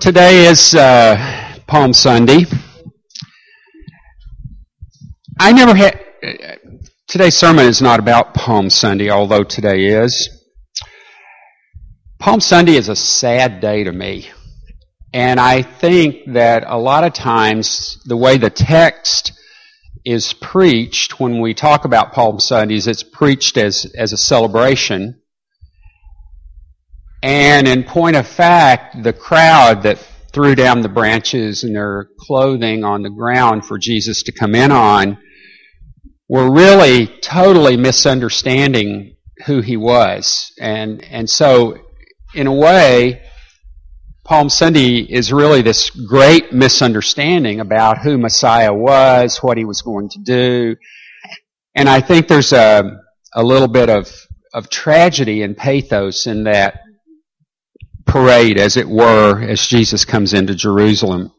Today is uh, Palm Sunday. I never had. Today's sermon is not about Palm Sunday, although today is. Palm Sunday is a sad day to me. And I think that a lot of times the way the text is preached when we talk about Palm Sundays, it's preached as, as a celebration. And in point of fact, the crowd that threw down the branches and their clothing on the ground for Jesus to come in on were really totally misunderstanding who he was. And, and so, in a way, Palm Sunday is really this great misunderstanding about who Messiah was, what he was going to do. And I think there's a, a little bit of, of tragedy and pathos in that parade, as it were, as Jesus comes into Jerusalem.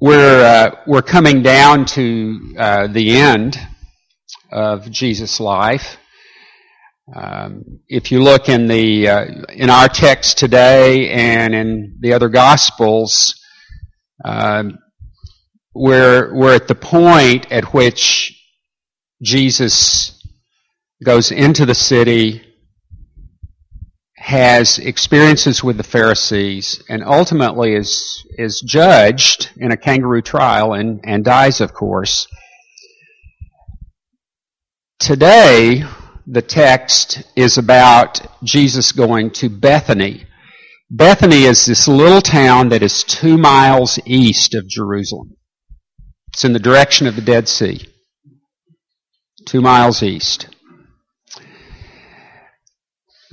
We're, uh, we're coming down to uh, the end of Jesus' life. Um, if you look in the uh, in our text today and in the other gospels, um, we're we're at the point at which Jesus goes into the city has experiences with the Pharisees and ultimately is, is judged in a kangaroo trial and, and dies, of course. Today, the text is about Jesus going to Bethany. Bethany is this little town that is two miles east of Jerusalem. It's in the direction of the Dead Sea. Two miles east.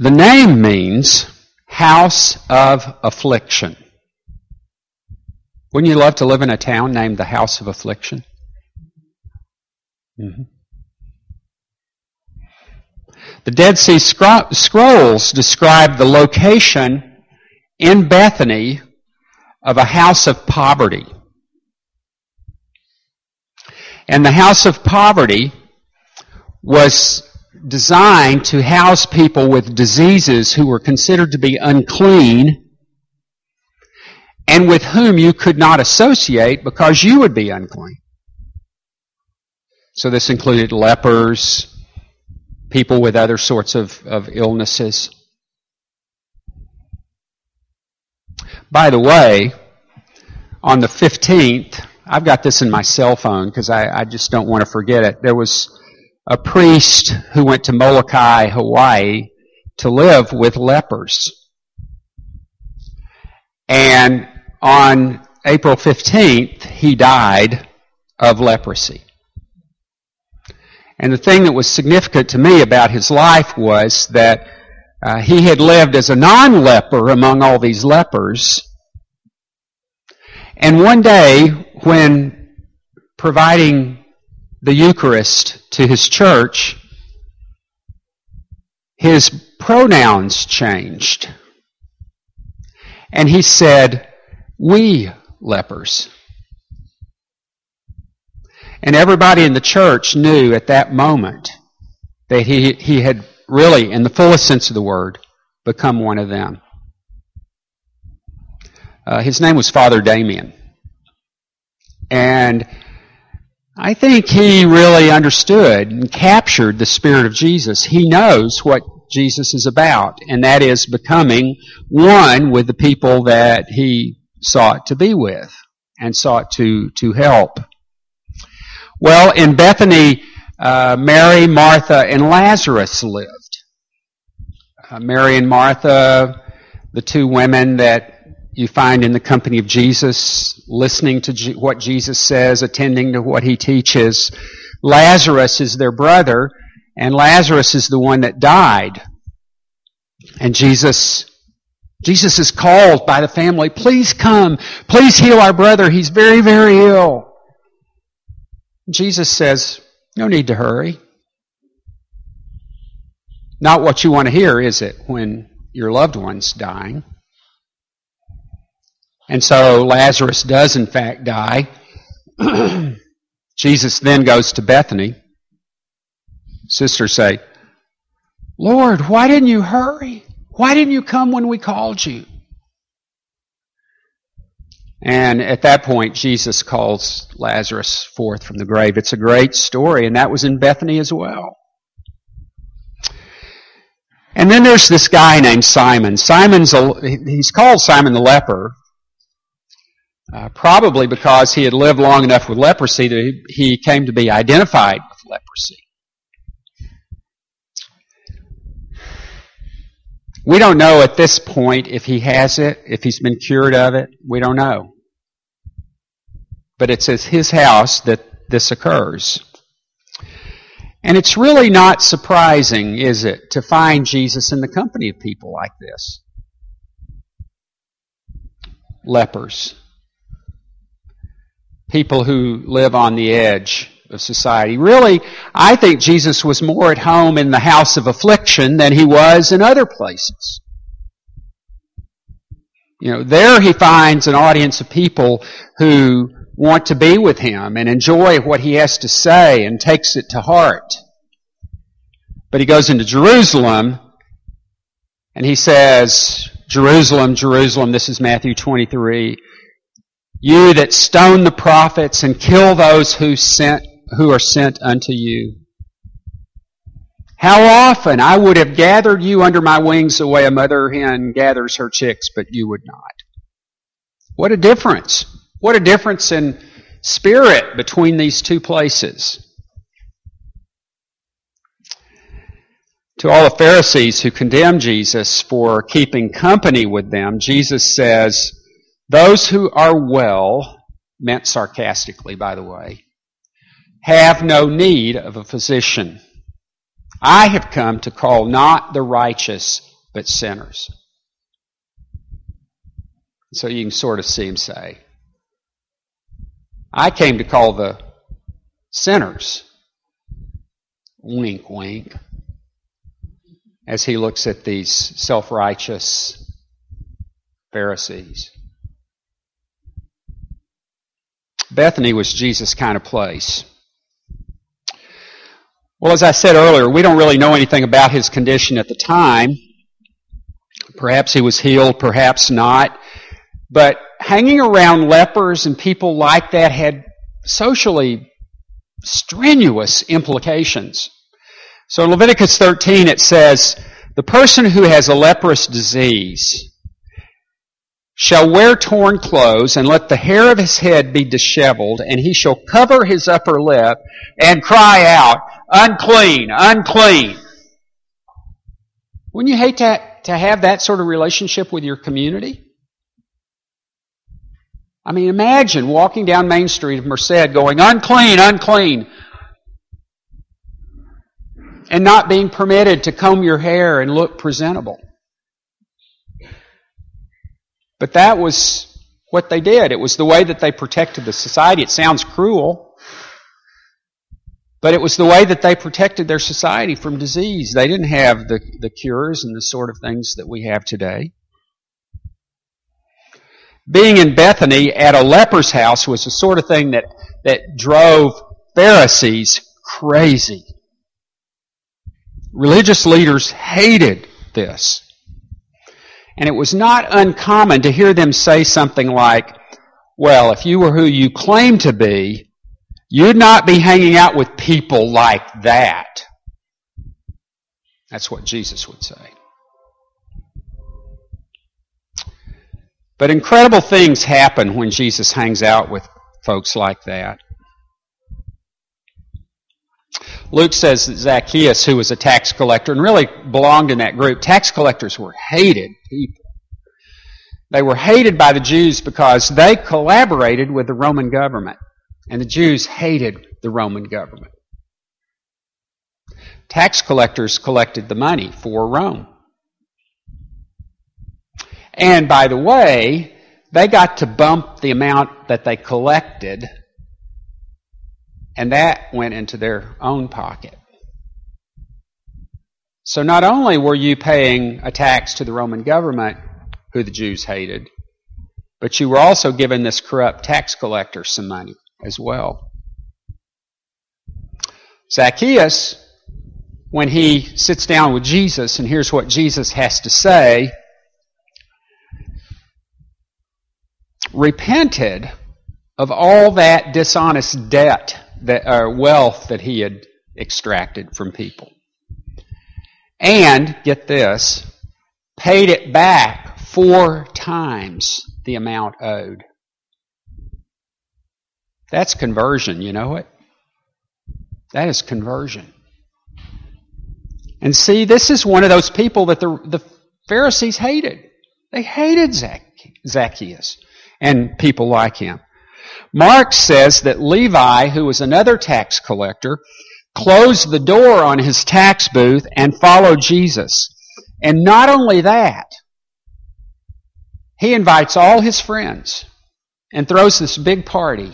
The name means house of affliction. Wouldn't you love to live in a town named the House of Affliction? Mm-hmm. The Dead Sea Scrolls describe the location in Bethany of a house of poverty. And the house of poverty was designed to house people with diseases who were considered to be unclean and with whom you could not associate because you would be unclean. So this included lepers, people with other sorts of, of illnesses. By the way, on the 15th, I've got this in my cell phone because I, I just don't want to forget it. There was a priest who went to Molokai, Hawaii to live with lepers. And on April 15th, he died of leprosy. And the thing that was significant to me about his life was that uh, he had lived as a non-leper among all these lepers. And one day, when providing the Eucharist to his church, his pronouns changed. And he said, We lepers. And everybody in the church knew at that moment that he, he had really, in the fullest sense of the word, become one of them. Uh, his name was Father Damien. And I think he really understood and captured the Spirit of Jesus. He knows what Jesus is about, and that is becoming one with the people that he sought to be with and sought to, to help. Well, in Bethany, uh, Mary, Martha, and Lazarus lived. Uh, Mary and Martha, the two women that you find in the company of Jesus, listening to G- what Jesus says, attending to what he teaches. Lazarus is their brother, and Lazarus is the one that died. And Jesus, Jesus is called by the family, please come, please heal our brother, he's very, very ill. Jesus says, no need to hurry. Not what you want to hear, is it, when your loved one's dying? And so Lazarus does, in fact, die. Jesus then goes to Bethany. Sisters say, Lord, why didn't you hurry? Why didn't you come when we called you? And at that point, Jesus calls Lazarus forth from the grave. It's a great story, and that was in Bethany as well. And then there's this guy named Simon. Simon's a, he's called Simon the leper, uh, probably because he had lived long enough with leprosy that he came to be identified with leprosy. We don't know at this point if he has it, if he's been cured of it. We don't know. But it's at his house that this occurs. And it's really not surprising, is it, to find Jesus in the company of people like this? Lepers. People who live on the edge of society. Really, I think Jesus was more at home in the house of affliction than he was in other places. You know, there he finds an audience of people who want to be with him and enjoy what he has to say and takes it to heart. But he goes into Jerusalem and he says, Jerusalem, Jerusalem, this is Matthew 23, you that stone the prophets and kill those who sent who are sent unto you. How often I would have gathered you under my wings the way a mother hen gathers her chicks, but you would not. What a difference. What a difference in spirit between these two places. To all the Pharisees who condemn Jesus for keeping company with them, Jesus says, Those who are well, meant sarcastically, by the way, have no need of a physician. I have come to call not the righteous, but sinners. So you can sort of see him say, I came to call the sinners. Wink, wink. As he looks at these self righteous Pharisees. Bethany was Jesus' kind of place. Well, as I said earlier, we don't really know anything about his condition at the time. Perhaps he was healed, perhaps not. But hanging around lepers and people like that had socially strenuous implications. So in Leviticus 13 it says, the person who has a leprous disease shall wear torn clothes and let the hair of his head be disheveled and he shall cover his upper lip and cry out, unclean, unclean. Wouldn't you hate to, to have that sort of relationship with your community? I mean, imagine walking down Main Street of Merced going, unclean, unclean, and not being permitted to comb your hair and look presentable. But that was what they did. It was the way that they protected the society. It sounds cruel. But it was the way that they protected their society from disease. They didn't have the, the cures and the sort of things that we have today. Being in Bethany at a leper's house was the sort of thing that, that drove Pharisees crazy. Religious leaders hated this. And it was not uncommon to hear them say something like, well, if you were who you claim to be, You'd not be hanging out with people like that. That's what Jesus would say. But incredible things happen when Jesus hangs out with folks like that. Luke says that Zacchaeus, who was a tax collector and really belonged in that group, tax collectors were hated people. They were hated by the Jews because they collaborated with the Roman government. And the Jews hated the Roman government. Tax collectors collected the money for Rome. And by the way, they got to bump the amount that they collected, and that went into their own pocket. So not only were you paying a tax to the Roman government, who the Jews hated, but you were also giving this corrupt tax collector some money as well. Zacchaeus, when he sits down with Jesus and hears what Jesus has to say, repented of all that dishonest debt that or wealth that he had extracted from people. And get this, paid it back four times the amount owed. That's conversion, you know it? That is conversion. And see, this is one of those people that the, the Pharisees hated. They hated Zacchaeus and people like him. Mark says that Levi, who was another tax collector, closed the door on his tax booth and followed Jesus. And not only that, he invites all his friends and throws this big party.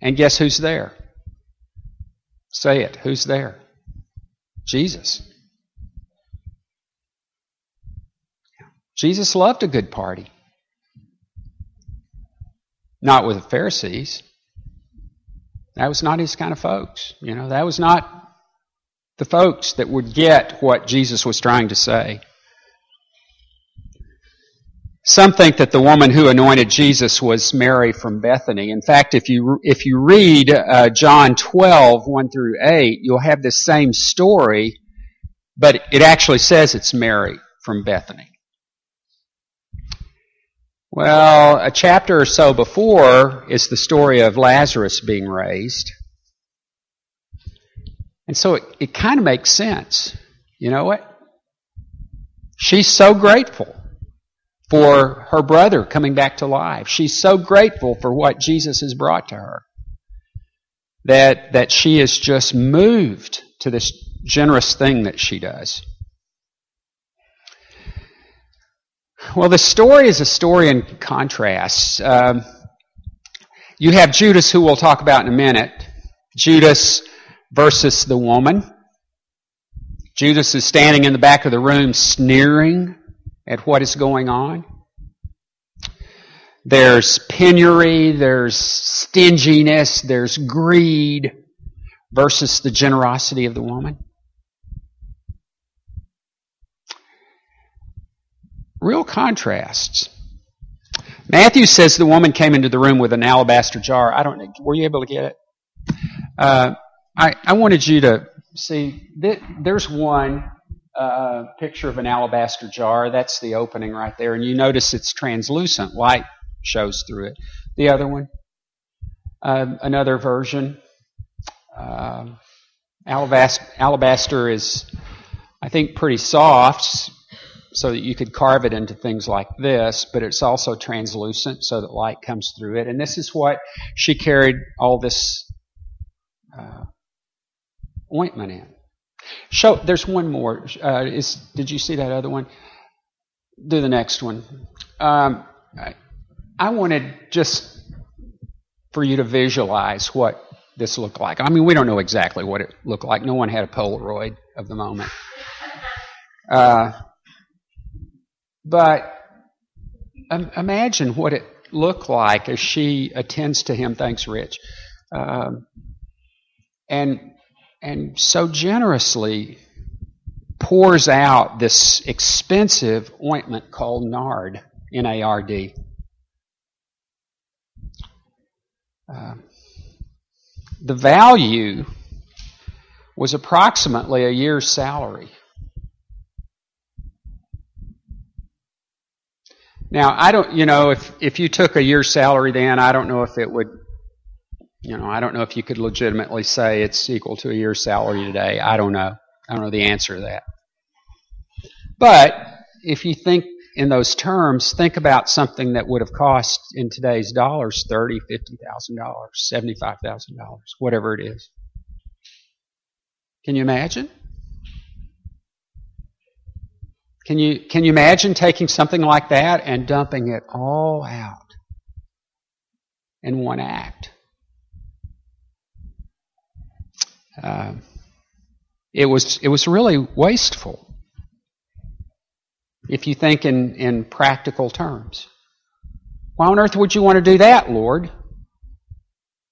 And guess who's there? Say it. Who's there? Jesus. Jesus loved a good party. Not with the Pharisees. That was not his kind of folks. You know, that was not the folks that would get what Jesus was trying to say. Some think that the woman who anointed Jesus was Mary from Bethany. In fact, if you if you read uh, John 12, 1 through 8, you'll have this same story, but it actually says it's Mary from Bethany. Well, a chapter or so before is the story of Lazarus being raised. And so it, it kind of makes sense. You know what? She's so grateful for her brother coming back to life. She's so grateful for what Jesus has brought to her that, that she is just moved to this generous thing that she does. Well, the story is a story in contrast. Um, you have Judas, who we'll talk about in a minute. Judas versus the woman. Judas is standing in the back of the room sneering at what is going on. There's penury, there's stinginess, there's greed versus the generosity of the woman. Real contrasts. Matthew says the woman came into the room with an alabaster jar. I don't know. Were you able to get it? Uh, I, I wanted you to see. Th- there's one uh, picture of an alabaster jar. That's the opening right there. And you notice it's translucent. Light shows through it. The other one, uh, another version. Uh, alabaster, alabaster is, I think, pretty soft so that you could carve it into things like this, but it's also translucent so that light comes through it. And this is what she carried all this uh, ointment in. Show. There's one more. Uh, is did you see that other one? Do the next one. Um, I, I wanted just for you to visualize what this looked like. I mean, we don't know exactly what it looked like. No one had a Polaroid of the moment. Uh, but um, imagine what it looked like as she attends to him. Thanks, Rich. Um, and and so generously pours out this expensive ointment called nard, N-A-R-D. Uh, the value was approximately a year's salary. Now, I don't, you know, if, if you took a year's salary then, I don't know if it would, you know, I don't know if you could legitimately say it's equal to a year's salary today. I don't know. I don't know the answer to that. But if you think in those terms, think about something that would have cost in today's dollars thirty, fifty thousand dollars, seventy-five thousand dollars, whatever it is. Can you imagine? Can you, can you imagine taking something like that and dumping it all out in one act? Uh, it was it was really wasteful if you think in, in practical terms. Why on earth would you want to do that, Lord?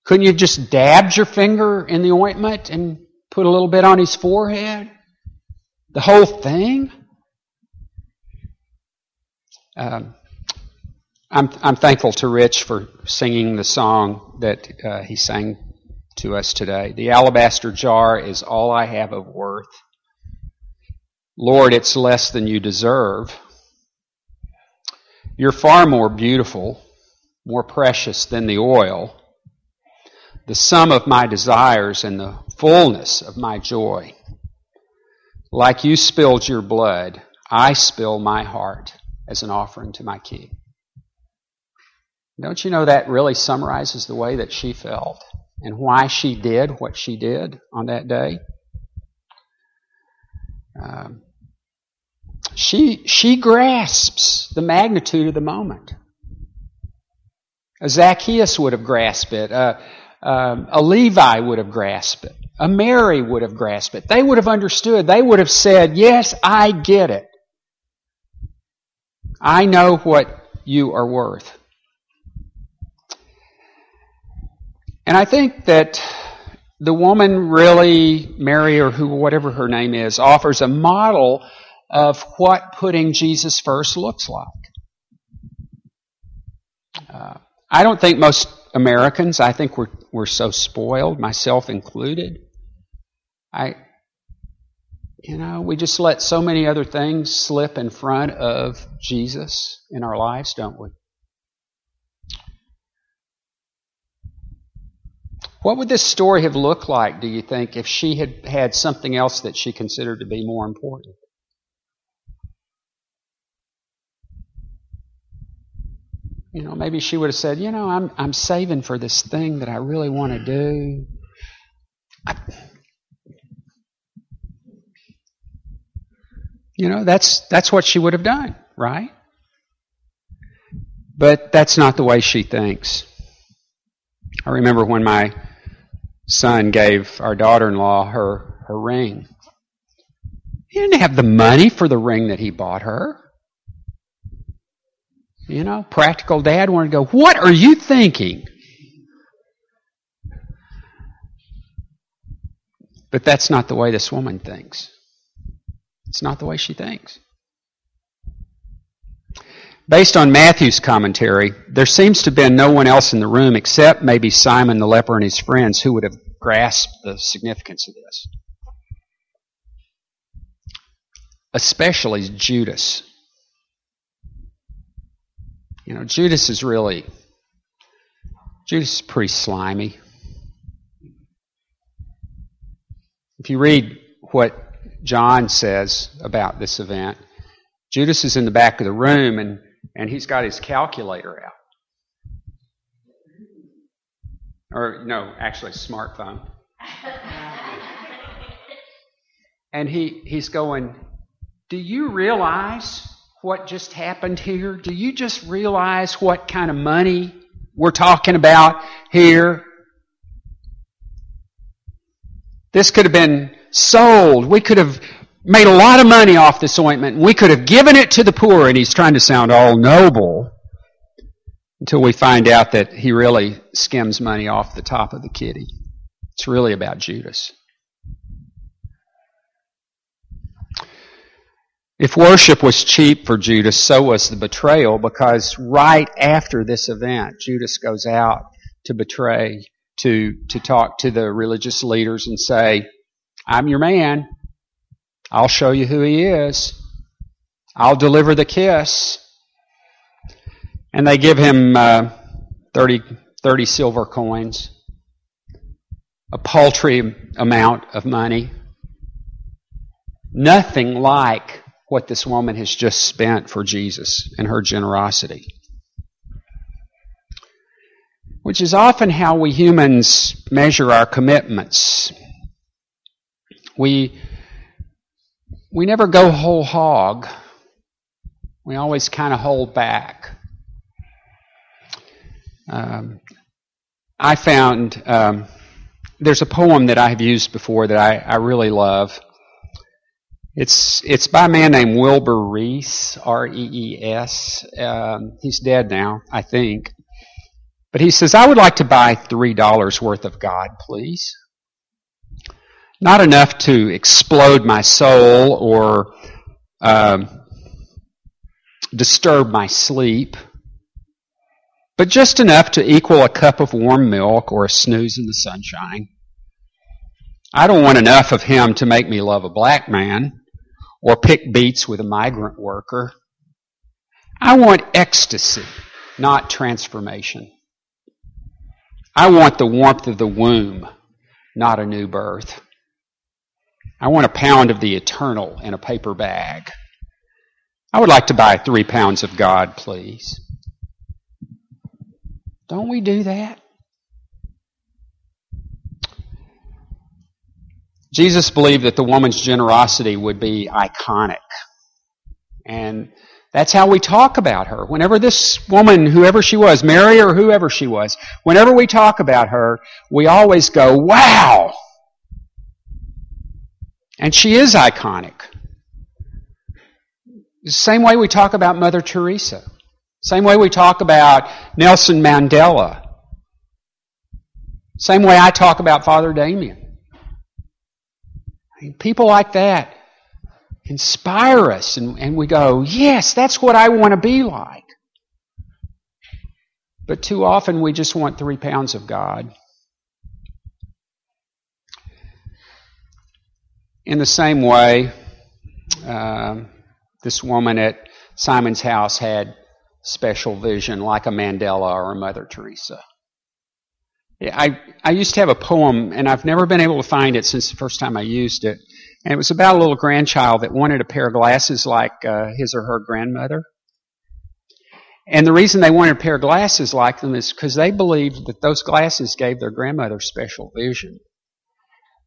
Couldn't you just dabbed your finger in the ointment and put a little bit on his forehead? The whole thing? Um, I'm, I'm thankful to Rich for singing the song that uh, he sang to us today. The alabaster jar is all I have of worth. Lord, it's less than you deserve. You're far more beautiful, more precious than the oil, the sum of my desires and the fullness of my joy. Like you spilled your blood, I spill my heart as an offering to my King. Don't you know that really summarizes the way that she felt and why she did what she did on that day? Um, she, she grasps the magnitude of the moment. A Zacchaeus would have grasped it. Uh, um, a Levi would have grasped it. A Mary would have grasped it. They would have understood. They would have said, Yes, I get it. I know what you are worth. And I think that the woman really, Mary or who, whatever her name is, offers a model of what putting Jesus first looks like. Uh, I don't think most Americans, I think we're, we're so spoiled, myself included. I, you know, we just let so many other things slip in front of Jesus in our lives, don't we? What would this story have looked like, do you think, if she had had something else that she considered to be more important? You know, maybe she would have said, you know, I'm, I'm saving for this thing that I really want to do. I, you know, that's, that's what she would have done, right? But that's not the way she thinks. I remember when my son gave our daughter-in-law her, her ring. He didn't have the money for the ring that he bought her. You know, practical dad wanted to go, What are you thinking? But that's not the way this woman thinks. It's not the way she thinks. Based on Matthew's commentary, there seems to have been no one else in the room except maybe Simon the leper and his friends who would have grasped the significance of this. Especially Judas. You know, Judas is really, Judas is pretty slimy. If you read what John says about this event, Judas is in the back of the room and and he's got his calculator out. Or, no, actually, smartphone. and he, he's going, Do you realize what just happened here? Do you just realize what kind of money we're talking about here? This could have been sold. We could have made a lot of money off this ointment. We could have given it to the poor, and he's trying to sound all noble until we find out that he really skims money off the top of the kitty. It's really about Judas. If worship was cheap for Judas, so was the betrayal, because right after this event, Judas goes out to betray, to, to talk to the religious leaders and say, I'm your man. I'll show you who he is. I'll deliver the kiss. And they give him uh, 30, 30 silver coins, a paltry amount of money. Nothing like what this woman has just spent for Jesus and her generosity. Which is often how we humans measure our commitments. We we never go whole hog. We always kind of hold back. Um, I found um, there's a poem that I have used before that I, I really love. It's it's by a man named Wilbur Rees, R E E S. Um, he's dead now, I think. But he says, "I would like to buy three dollars worth of God, please." Not enough to explode my soul or um, disturb my sleep, but just enough to equal a cup of warm milk or a snooze in the sunshine. I don't want enough of him to make me love a black man or pick beets with a migrant worker. I want ecstasy, not transformation. I want the warmth of the womb, not a new birth. I want a pound of the eternal in a paper bag. I would like to buy three pounds of God, please. Don't we do that? Jesus believed that the woman's generosity would be iconic. And that's how we talk about her. Whenever this woman, whoever she was, Mary or whoever she was, whenever we talk about her, we always go, wow! And she is iconic. The same way we talk about Mother Teresa. Same way we talk about Nelson Mandela. Same way I talk about Father Damien. I mean, people like that inspire us, and, and we go, yes, that's what I want to be like. But too often we just want three pounds of God. In the same way, uh, this woman at Simon's house had special vision like a Mandela or a Mother Teresa. I, I used to have a poem, and I've never been able to find it since the first time I used it. And it was about a little grandchild that wanted a pair of glasses like uh, his or her grandmother. And the reason they wanted a pair of glasses like them is because they believed that those glasses gave their grandmother special vision.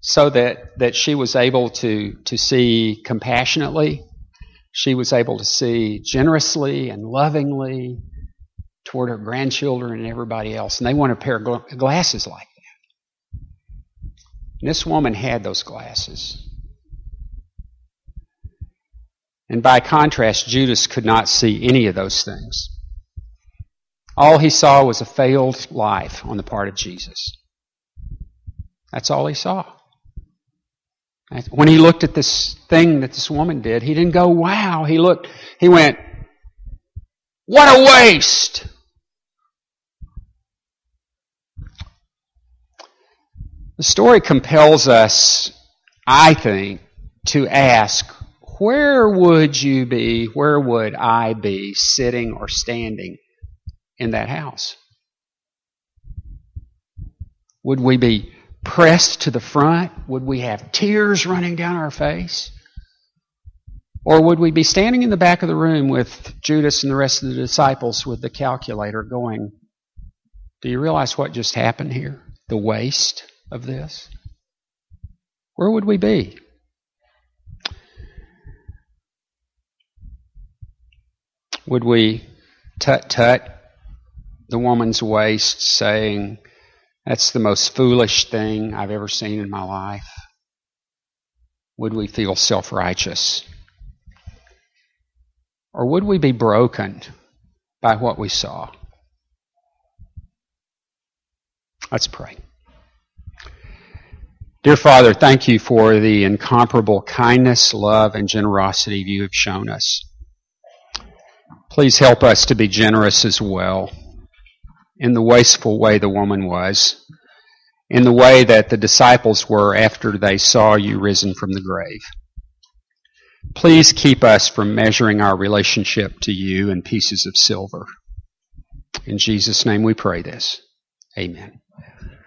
So that, that she was able to, to see compassionately she was able to see generously and lovingly toward her grandchildren and everybody else. And they want a pair of glasses like that. And this woman had those glasses. And by contrast, Judas could not see any of those things. All he saw was a failed life on the part of Jesus. That's all he saw. When he looked at this thing that this woman did, he didn't go, wow. He looked, he went, what a waste! The story compels us, I think, to ask, where would you be, where would I be sitting or standing in that house? Would we be pressed to the front? Would we have tears running down our face? Or would we be standing in the back of the room with Judas and the rest of the disciples with the calculator going, Do you realize what just happened here? The waste of this? Where would we be? Would we tut tut the woman's waste, saying, that's the most foolish thing I've ever seen in my life. Would we feel self righteous? Or would we be broken by what we saw? Let's pray. Dear Father, thank you for the incomparable kindness, love, and generosity you have shown us. Please help us to be generous as well in the wasteful way the woman was, in the way that the disciples were after they saw you risen from the grave. Please keep us from measuring our relationship to you in pieces of silver. In Jesus' name we pray this. Amen.